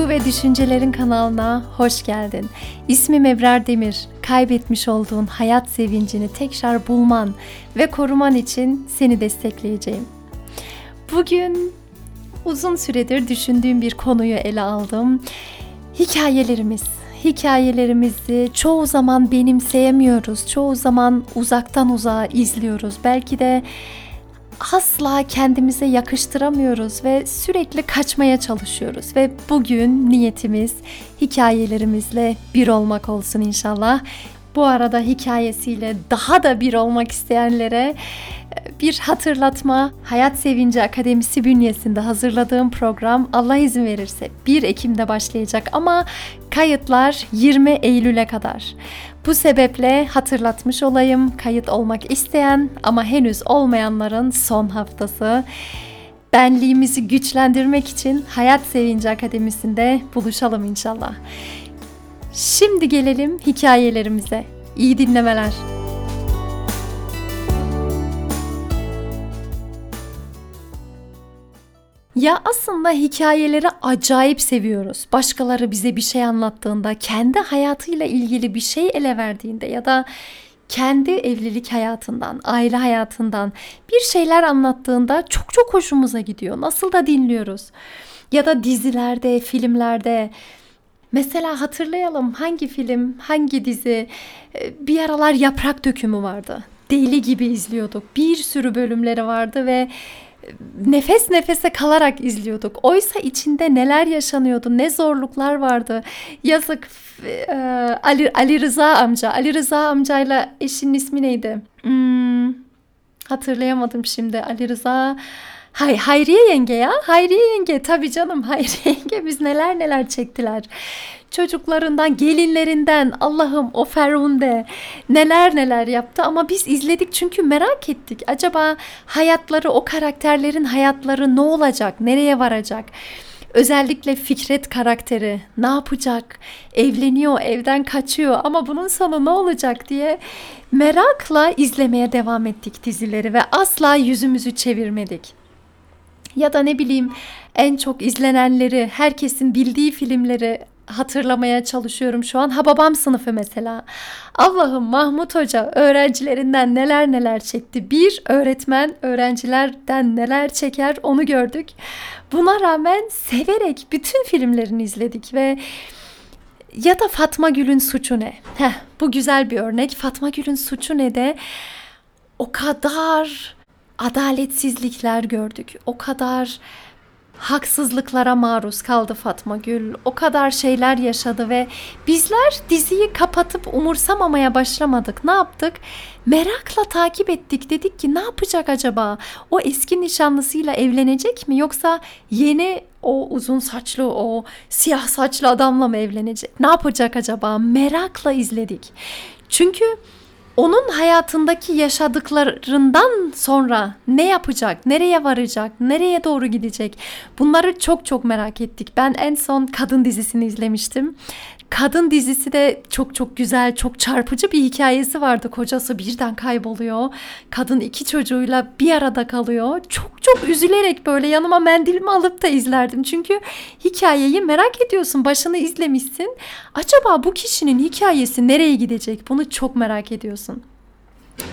Duygu ve Düşüncelerin kanalına hoş geldin. İsmim Ebrar Demir. Kaybetmiş olduğun hayat sevincini tekrar bulman ve koruman için seni destekleyeceğim. Bugün uzun süredir düşündüğüm bir konuyu ele aldım. Hikayelerimiz. Hikayelerimizi çoğu zaman benimseyemiyoruz. Çoğu zaman uzaktan uzağa izliyoruz. Belki de asla kendimize yakıştıramıyoruz ve sürekli kaçmaya çalışıyoruz ve bugün niyetimiz hikayelerimizle bir olmak olsun inşallah. Bu arada hikayesiyle daha da bir olmak isteyenlere e, bir hatırlatma Hayat Sevinci Akademisi bünyesinde hazırladığım program Allah izin verirse 1 Ekim'de başlayacak ama kayıtlar 20 Eylül'e kadar. Bu sebeple hatırlatmış olayım kayıt olmak isteyen ama henüz olmayanların son haftası. Benliğimizi güçlendirmek için Hayat Sevinci Akademisi'nde buluşalım inşallah. Şimdi gelelim hikayelerimize. İyi dinlemeler. Ya aslında hikayeleri acayip seviyoruz. Başkaları bize bir şey anlattığında, kendi hayatıyla ilgili bir şey ele verdiğinde ya da kendi evlilik hayatından, aile hayatından bir şeyler anlattığında çok çok hoşumuza gidiyor. Nasıl da dinliyoruz. Ya da dizilerde, filmlerde Mesela hatırlayalım hangi film, hangi dizi e, bir aralar yaprak dökümü vardı. Deli gibi izliyorduk. Bir sürü bölümleri vardı ve nefes nefese kalarak izliyorduk. Oysa içinde neler yaşanıyordu, ne zorluklar vardı. Yazık e, Ali, Ali Rıza amca. Ali Rıza amcayla eşinin ismi neydi? Hmm, hatırlayamadım şimdi. Ali Rıza... Hay Hayriye yenge ya. Hayriye yenge tabii canım. Hayriye yenge biz neler neler çektiler çocuklarından, gelinlerinden Allah'ım o Ferhunde neler neler yaptı ama biz izledik çünkü merak ettik. Acaba hayatları, o karakterlerin hayatları ne olacak, nereye varacak? Özellikle Fikret karakteri ne yapacak? Evleniyor, evden kaçıyor ama bunun sonu ne olacak diye merakla izlemeye devam ettik dizileri ve asla yüzümüzü çevirmedik. Ya da ne bileyim en çok izlenenleri, herkesin bildiği filmleri hatırlamaya çalışıyorum şu an. Ha babam sınıfı mesela. Allah'ım Mahmut Hoca öğrencilerinden neler neler çekti. Bir öğretmen öğrencilerden neler çeker onu gördük. Buna rağmen severek bütün filmlerini izledik ve ya da Fatma Gül'ün suçu ne? Heh, bu güzel bir örnek. Fatma Gül'ün suçu ne de o kadar adaletsizlikler gördük. O kadar haksızlıklara maruz kaldı Fatma Gül. O kadar şeyler yaşadı ve bizler diziyi kapatıp umursamamaya başlamadık. Ne yaptık? Merakla takip ettik. Dedik ki ne yapacak acaba? O eski nişanlısıyla evlenecek mi yoksa yeni o uzun saçlı o siyah saçlı adamla mı evlenecek? Ne yapacak acaba? Merakla izledik. Çünkü onun hayatındaki yaşadıklarından sonra ne yapacak, nereye varacak, nereye doğru gidecek bunları çok çok merak ettik. Ben en son kadın dizisini izlemiştim. Kadın dizisi de çok çok güzel, çok çarpıcı bir hikayesi vardı. Kocası birden kayboluyor. Kadın iki çocuğuyla bir arada kalıyor. Çok çok üzülerek böyle yanıma mendilimi alıp da izlerdim. Çünkü hikayeyi merak ediyorsun. Başını izlemişsin. Acaba bu kişinin hikayesi nereye gidecek? Bunu çok merak ediyorsun.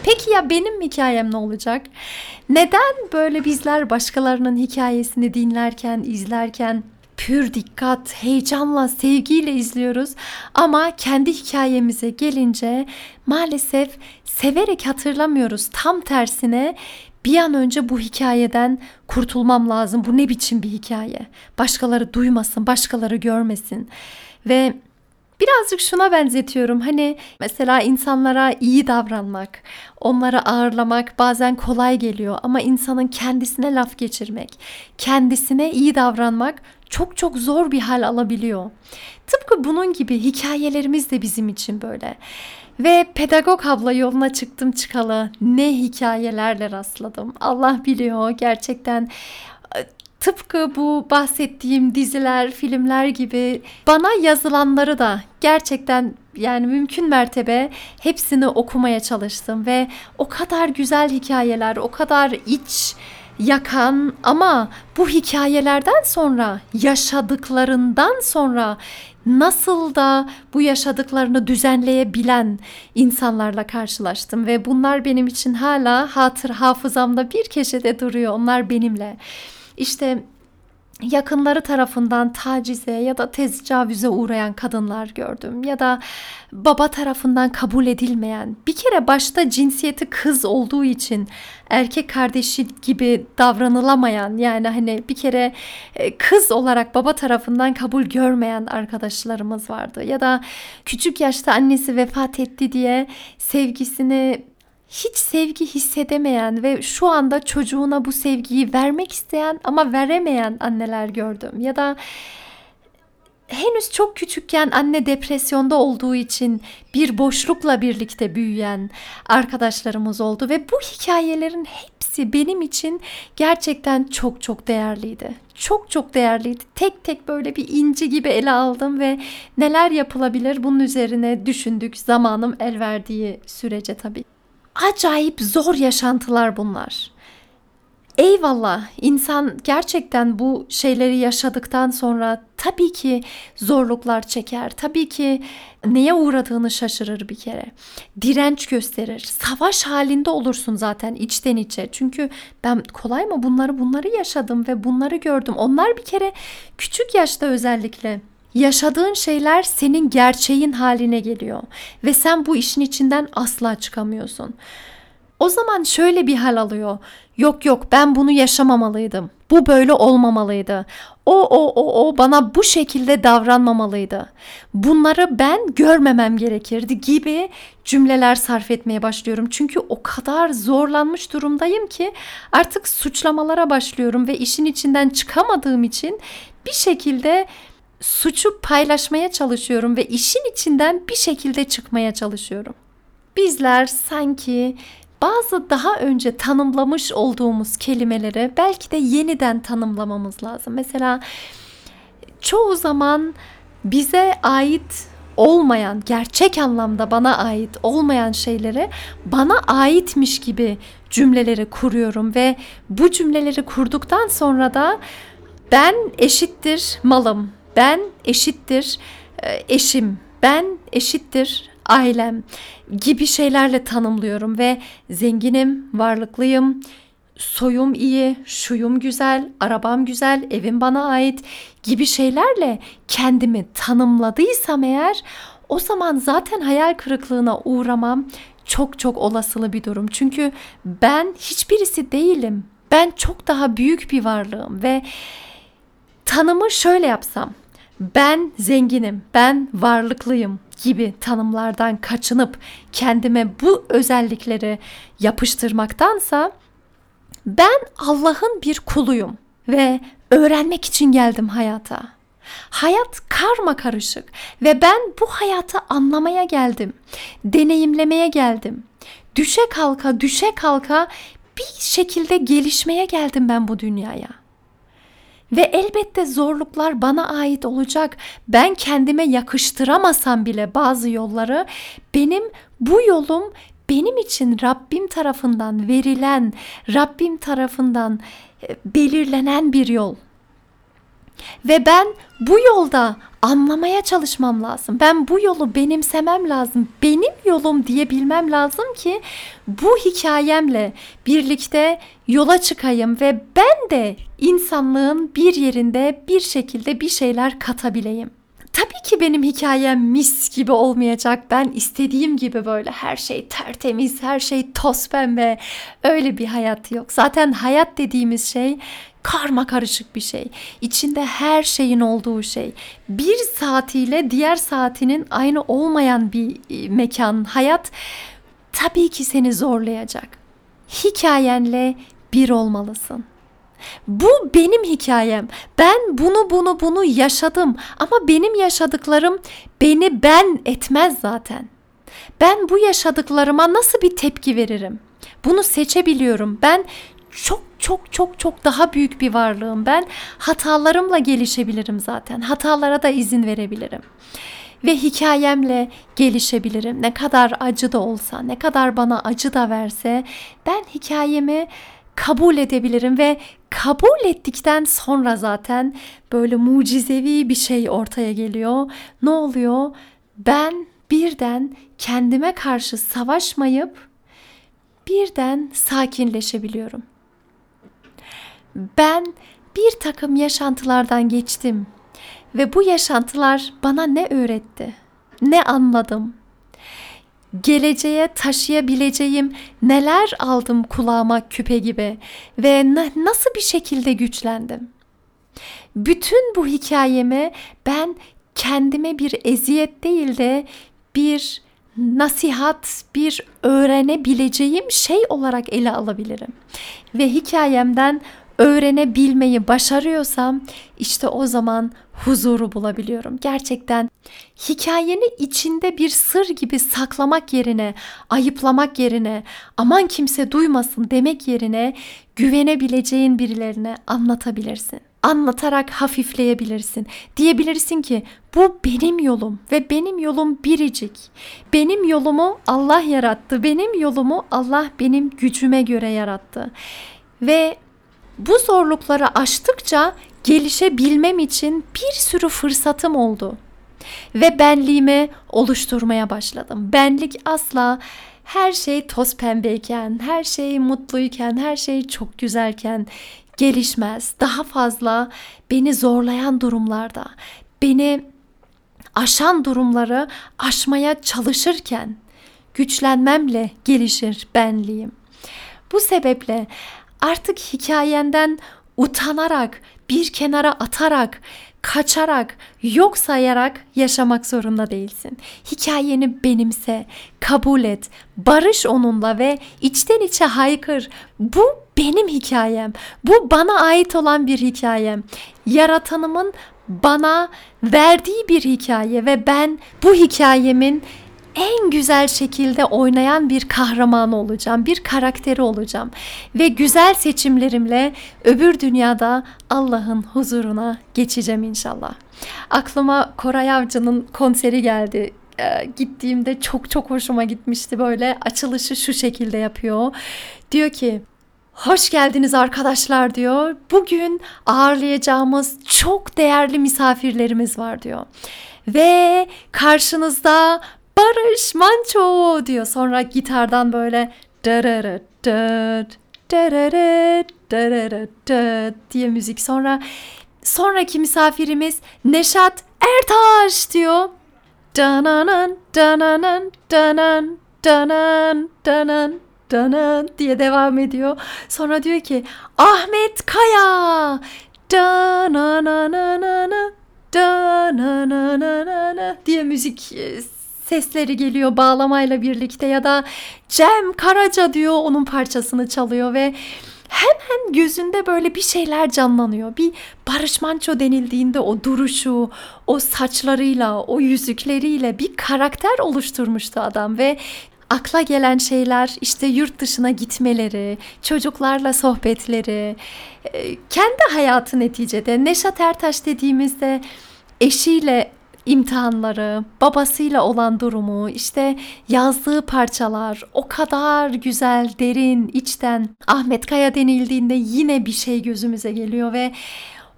Peki ya benim hikayem ne olacak? Neden böyle bizler başkalarının hikayesini dinlerken, izlerken pür dikkat, heyecanla, sevgiyle izliyoruz. Ama kendi hikayemize gelince maalesef severek hatırlamıyoruz. Tam tersine bir an önce bu hikayeden kurtulmam lazım. Bu ne biçim bir hikaye? Başkaları duymasın, başkaları görmesin. Ve Birazcık şuna benzetiyorum. Hani mesela insanlara iyi davranmak, onları ağırlamak bazen kolay geliyor ama insanın kendisine laf geçirmek, kendisine iyi davranmak çok çok zor bir hal alabiliyor. Tıpkı bunun gibi hikayelerimiz de bizim için böyle. Ve pedagog abla yoluna çıktım çıkalı ne hikayelerle rastladım. Allah biliyor gerçekten tıpkı bu bahsettiğim diziler, filmler gibi bana yazılanları da gerçekten yani mümkün mertebe hepsini okumaya çalıştım ve o kadar güzel hikayeler, o kadar iç yakan ama bu hikayelerden sonra yaşadıklarından sonra nasıl da bu yaşadıklarını düzenleyebilen insanlarla karşılaştım ve bunlar benim için hala hatır hafızamda bir köşede duruyor. Onlar benimle. İşte yakınları tarafından tacize ya da tecavüze uğrayan kadınlar gördüm ya da baba tarafından kabul edilmeyen bir kere başta cinsiyeti kız olduğu için erkek kardeşi gibi davranılamayan yani hani bir kere e, kız olarak baba tarafından kabul görmeyen arkadaşlarımız vardı ya da küçük yaşta annesi vefat etti diye sevgisini hiç sevgi hissedemeyen ve şu anda çocuğuna bu sevgiyi vermek isteyen ama veremeyen anneler gördüm. Ya da henüz çok küçükken anne depresyonda olduğu için bir boşlukla birlikte büyüyen arkadaşlarımız oldu ve bu hikayelerin hepsi benim için gerçekten çok çok değerliydi. Çok çok değerliydi. Tek tek böyle bir inci gibi ele aldım ve neler yapılabilir bunun üzerine düşündük zamanım el verdiği sürece tabii. Acayip zor yaşantılar bunlar. Eyvallah insan gerçekten bu şeyleri yaşadıktan sonra tabii ki zorluklar çeker. Tabii ki neye uğradığını şaşırır bir kere. Direnç gösterir. Savaş halinde olursun zaten içten içe. Çünkü ben kolay mı bunları bunları yaşadım ve bunları gördüm. Onlar bir kere küçük yaşta özellikle Yaşadığın şeyler senin gerçeğin haline geliyor ve sen bu işin içinden asla çıkamıyorsun. O zaman şöyle bir hal alıyor. Yok yok ben bunu yaşamamalıydım. Bu böyle olmamalıydı. O o o o bana bu şekilde davranmamalıydı. Bunları ben görmemem gerekirdi gibi cümleler sarf etmeye başlıyorum. Çünkü o kadar zorlanmış durumdayım ki artık suçlamalara başlıyorum ve işin içinden çıkamadığım için bir şekilde suçu paylaşmaya çalışıyorum ve işin içinden bir şekilde çıkmaya çalışıyorum. Bizler sanki bazı daha önce tanımlamış olduğumuz kelimeleri belki de yeniden tanımlamamız lazım. Mesela çoğu zaman bize ait olmayan, gerçek anlamda bana ait olmayan şeyleri bana aitmiş gibi cümleleri kuruyorum ve bu cümleleri kurduktan sonra da ben eşittir malım, ben eşittir e, eşim, ben eşittir ailem gibi şeylerle tanımlıyorum ve zenginim, varlıklıyım, soyum iyi, şuyum güzel, arabam güzel, evim bana ait gibi şeylerle kendimi tanımladıysam eğer o zaman zaten hayal kırıklığına uğramam çok çok olasılı bir durum. Çünkü ben hiçbirisi değilim. Ben çok daha büyük bir varlığım ve tanımı şöyle yapsam ben zenginim, ben varlıklıyım gibi tanımlardan kaçınıp kendime bu özellikleri yapıştırmaktansa ben Allah'ın bir kuluyum ve öğrenmek için geldim hayata. Hayat karma karışık ve ben bu hayatı anlamaya geldim. Deneyimlemeye geldim. Düşe kalka düşe kalka bir şekilde gelişmeye geldim ben bu dünyaya. Ve elbette zorluklar bana ait olacak. Ben kendime yakıştıramasam bile bazı yolları benim bu yolum benim için Rabbim tarafından verilen, Rabbim tarafından e, belirlenen bir yol. Ve ben bu yolda anlamaya çalışmam lazım. Ben bu yolu benimsemem lazım. Benim yolum diyebilmem lazım ki bu hikayemle birlikte yola çıkayım ve ben de insanlığın bir yerinde bir şekilde bir şeyler katabileyim. Tabii ki benim hikayem mis gibi olmayacak. Ben istediğim gibi böyle her şey tertemiz, her şey toz pembe. Öyle bir hayat yok. Zaten hayat dediğimiz şey karma karışık bir şey. İçinde her şeyin olduğu şey. Bir saatiyle diğer saatinin aynı olmayan bir e, mekan, hayat tabii ki seni zorlayacak. Hikayenle bir olmalısın. Bu benim hikayem. Ben bunu bunu bunu yaşadım ama benim yaşadıklarım beni ben etmez zaten. Ben bu yaşadıklarıma nasıl bir tepki veririm? Bunu seçebiliyorum. Ben çok çok çok çok daha büyük bir varlığım. Ben hatalarımla gelişebilirim zaten. Hatalara da izin verebilirim. Ve hikayemle gelişebilirim. Ne kadar acı da olsa, ne kadar bana acı da verse ben hikayemi kabul edebilirim ve kabul ettikten sonra zaten böyle mucizevi bir şey ortaya geliyor. Ne oluyor? Ben birden kendime karşı savaşmayıp birden sakinleşebiliyorum. Ben bir takım yaşantılardan geçtim ve bu yaşantılar bana ne öğretti? Ne anladım? geleceğe taşıyabileceğim neler aldım kulağıma küpe gibi ve nasıl bir şekilde güçlendim. Bütün bu hikayemi ben kendime bir eziyet değil de bir nasihat, bir öğrenebileceğim şey olarak ele alabilirim. Ve hikayemden öğrenebilmeyi başarıyorsam işte o zaman huzuru bulabiliyorum. Gerçekten hikayeni içinde bir sır gibi saklamak yerine, ayıplamak yerine, aman kimse duymasın demek yerine güvenebileceğin birilerine anlatabilirsin. Anlatarak hafifleyebilirsin. Diyebilirsin ki bu benim yolum ve benim yolum biricik. Benim yolumu Allah yarattı. Benim yolumu Allah benim gücüme göre yarattı. Ve bu zorlukları aştıkça gelişebilmem için bir sürü fırsatım oldu. Ve benliğimi oluşturmaya başladım. Benlik asla her şey toz pembeyken, her şey mutluyken, her şey çok güzelken gelişmez. Daha fazla beni zorlayan durumlarda, beni aşan durumları aşmaya çalışırken güçlenmemle gelişir benliğim. Bu sebeple artık hikayenden utanarak, bir kenara atarak, kaçarak, yok sayarak yaşamak zorunda değilsin. Hikayeni benimse, kabul et, barış onunla ve içten içe haykır. Bu benim hikayem. Bu bana ait olan bir hikayem. Yaratanımın bana verdiği bir hikaye ve ben bu hikayemin en güzel şekilde oynayan bir kahraman olacağım, bir karakteri olacağım ve güzel seçimlerimle öbür dünyada Allah'ın huzuruna geçeceğim inşallah. Aklıma Koray Avcı'nın konseri geldi e, gittiğimde çok çok hoşuma gitmişti böyle açılışı şu şekilde yapıyor. Diyor ki Hoş geldiniz arkadaşlar diyor. Bugün ağırlayacağımız çok değerli misafirlerimiz var diyor. Ve karşınızda Barış Manço diyor. Sonra gitardan böyle diye müzik. Sonra sonraki misafirimiz Neşat Ertaş diyor. Dananan dananan danan danan danan danan diye devam ediyor. Sonra diyor ki Ahmet Kaya dananana dananana diye müzik sesleri geliyor bağlamayla birlikte ya da Cem Karaca diyor onun parçasını çalıyor ve hemen gözünde böyle bir şeyler canlanıyor. Bir Barış Manço denildiğinde o duruşu, o saçlarıyla, o yüzükleriyle bir karakter oluşturmuştu adam ve akla gelen şeyler işte yurt dışına gitmeleri, çocuklarla sohbetleri, e, kendi hayatı neticede Neşat Ertaş dediğimizde eşiyle imtihanları, babasıyla olan durumu, işte yazdığı parçalar o kadar güzel, derin, içten. Ahmet Kaya denildiğinde yine bir şey gözümüze geliyor ve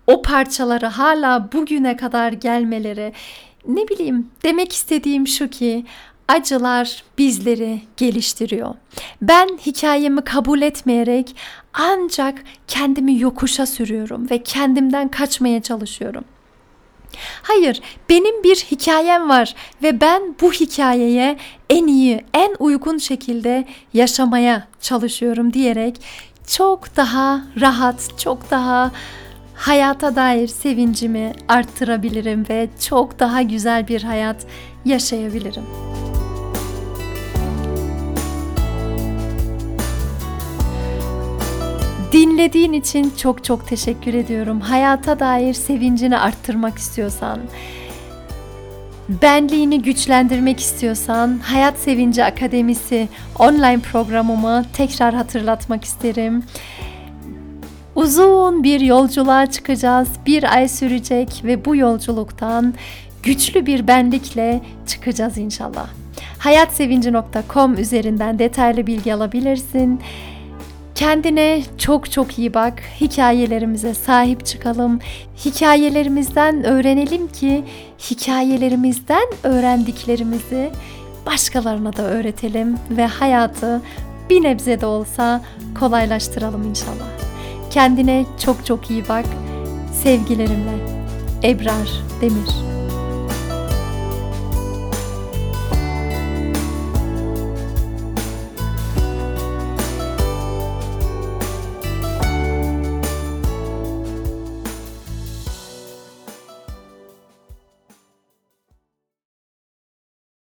o parçaları hala bugüne kadar gelmeleri ne bileyim demek istediğim şu ki acılar bizleri geliştiriyor. Ben hikayemi kabul etmeyerek ancak kendimi yokuşa sürüyorum ve kendimden kaçmaya çalışıyorum. Hayır, benim bir hikayem var ve ben bu hikayeye en iyi, en uygun şekilde yaşamaya çalışıyorum diyerek çok daha rahat, çok daha hayata dair sevincimi arttırabilirim ve çok daha güzel bir hayat yaşayabilirim. Dinlediğin için çok çok teşekkür ediyorum. Hayata dair sevincini arttırmak istiyorsan, benliğini güçlendirmek istiyorsan Hayat Sevinci Akademisi online programımı tekrar hatırlatmak isterim. Uzun bir yolculuğa çıkacağız. Bir ay sürecek ve bu yolculuktan güçlü bir benlikle çıkacağız inşallah. hayatsevinci.com üzerinden detaylı bilgi alabilirsin. Kendine çok çok iyi bak. Hikayelerimize sahip çıkalım. Hikayelerimizden öğrenelim ki hikayelerimizden öğrendiklerimizi başkalarına da öğretelim ve hayatı bir nebze de olsa kolaylaştıralım inşallah. Kendine çok çok iyi bak. Sevgilerimle. Ebrar Demir